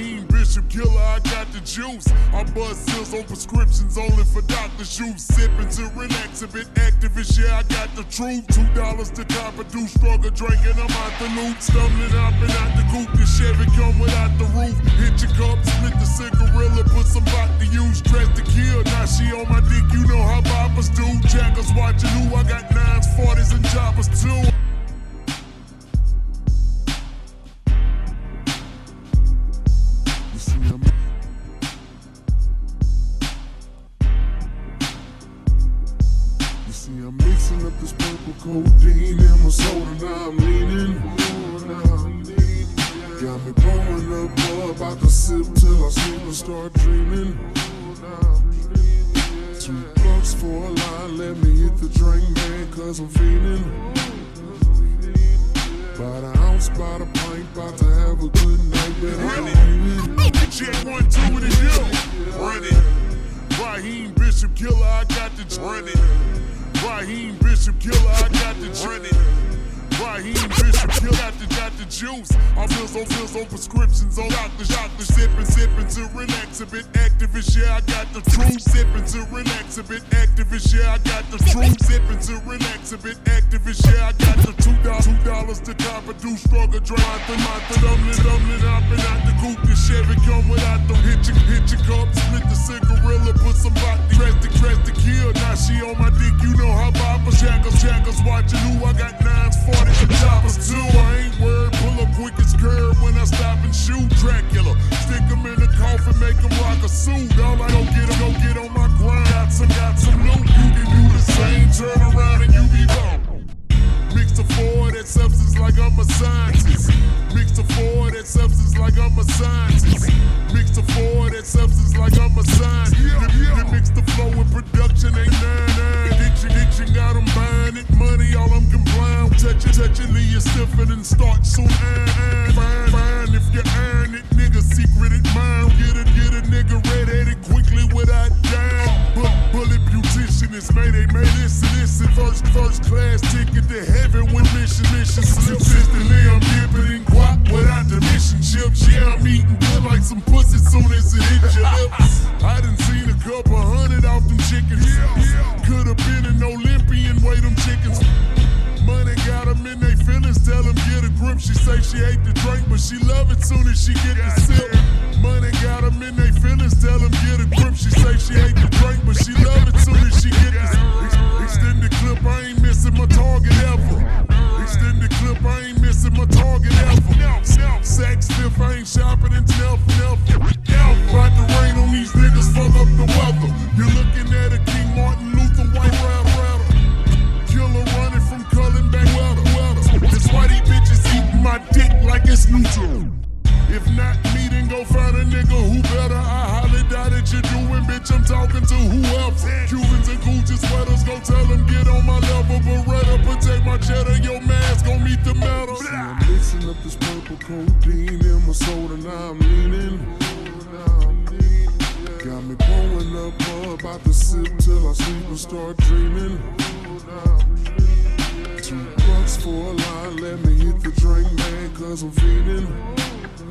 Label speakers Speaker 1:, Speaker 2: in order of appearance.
Speaker 1: Bishop Killer, I got the juice. I bust pills on prescriptions only for doctors' use. Sipping to relax a bit, activist, yeah, I got the truth. Two dollars to cop a do struggle drinking, I'm out the loop. Stumbling up and out the coop, the Chevy come without the roof. Hit your cup, split the cigarilla, put some back to use. Dress to kill, now she on my dick, you know how boppers do. Jackers watching who I got nines, forties, and choppers too. I'm mixing up this purple codeine in my soda. Now I'm leaning. I'm. Got me pouring up more about to sip till I sleep and start dreaming. Two bucks for a line, let me hit the drink, man, cause I'm feeling. By the ounce, by the pint, about to have a good night, better believe it. Check one, two, and a yo. Run it. Raheem Bishop Killer, I got the run it. Raheem Bishop Killer, I got the run it. Raheem Bishop Killer, got the got the juice. I pills on pills on prescriptions on doctor doctor sipping sipping to relax a bit. Activist, yeah, I got the truth. Sipping to relax a bit. Activist, yeah, I got the truth. Sipping to relax a bit. Activist, yeah, I got the two dollars two dollars to cop a do struggle drive the month dumbling dumbling hopping out the coupe. The Chevy come without the hit your hit your cup, split the cigarilla, put some body dress to dress to kill. Now she on my jackers jackers watching who I got nines, forties, and choppers too. I ain't worried, pull up quick as curb when I stop and shoot Dracula. Stick 'em in the coffin, make 'em rock a suit. All I go get 'em, go get on my grind. Got some, got some loot. You can do the same, turn around and you be gone. Mix the four that substance like I'm a scientist. Leave stiffer than start soon. Uh, uh, fine, if you earn it, nigga, secret it mine. Get it, get a nigga red-headed quickly without dying. But bullet beautician is made, they made this and this and first, first class ticket to heaven when mission, mission. Consistently, I'm dipping in guap without the mission chips. Yeah, I'm eating good like some pussy soon as it hit your lips. I done seen a couple hundred She say she hate to drink, but she love it soon as she get the sip. Money got 'em in they feelings, tell 'em get a grip. She say she hate to drink, but she If not me, then go find a nigga who better. I highly doubt that you're doing, bitch. I'm talking to whoever. Cubans and Gucci sweaters, go tell them get on my level. Beretta, protect my cheddar. Your mask gon' meet the metal. See, I'm mixing up this purple codeine in my soda. Now I'm leaning. Got me pouring up more, about to sip till I sleep and start dreaming. Two bucks for a the drink, man, cause I'm feeling.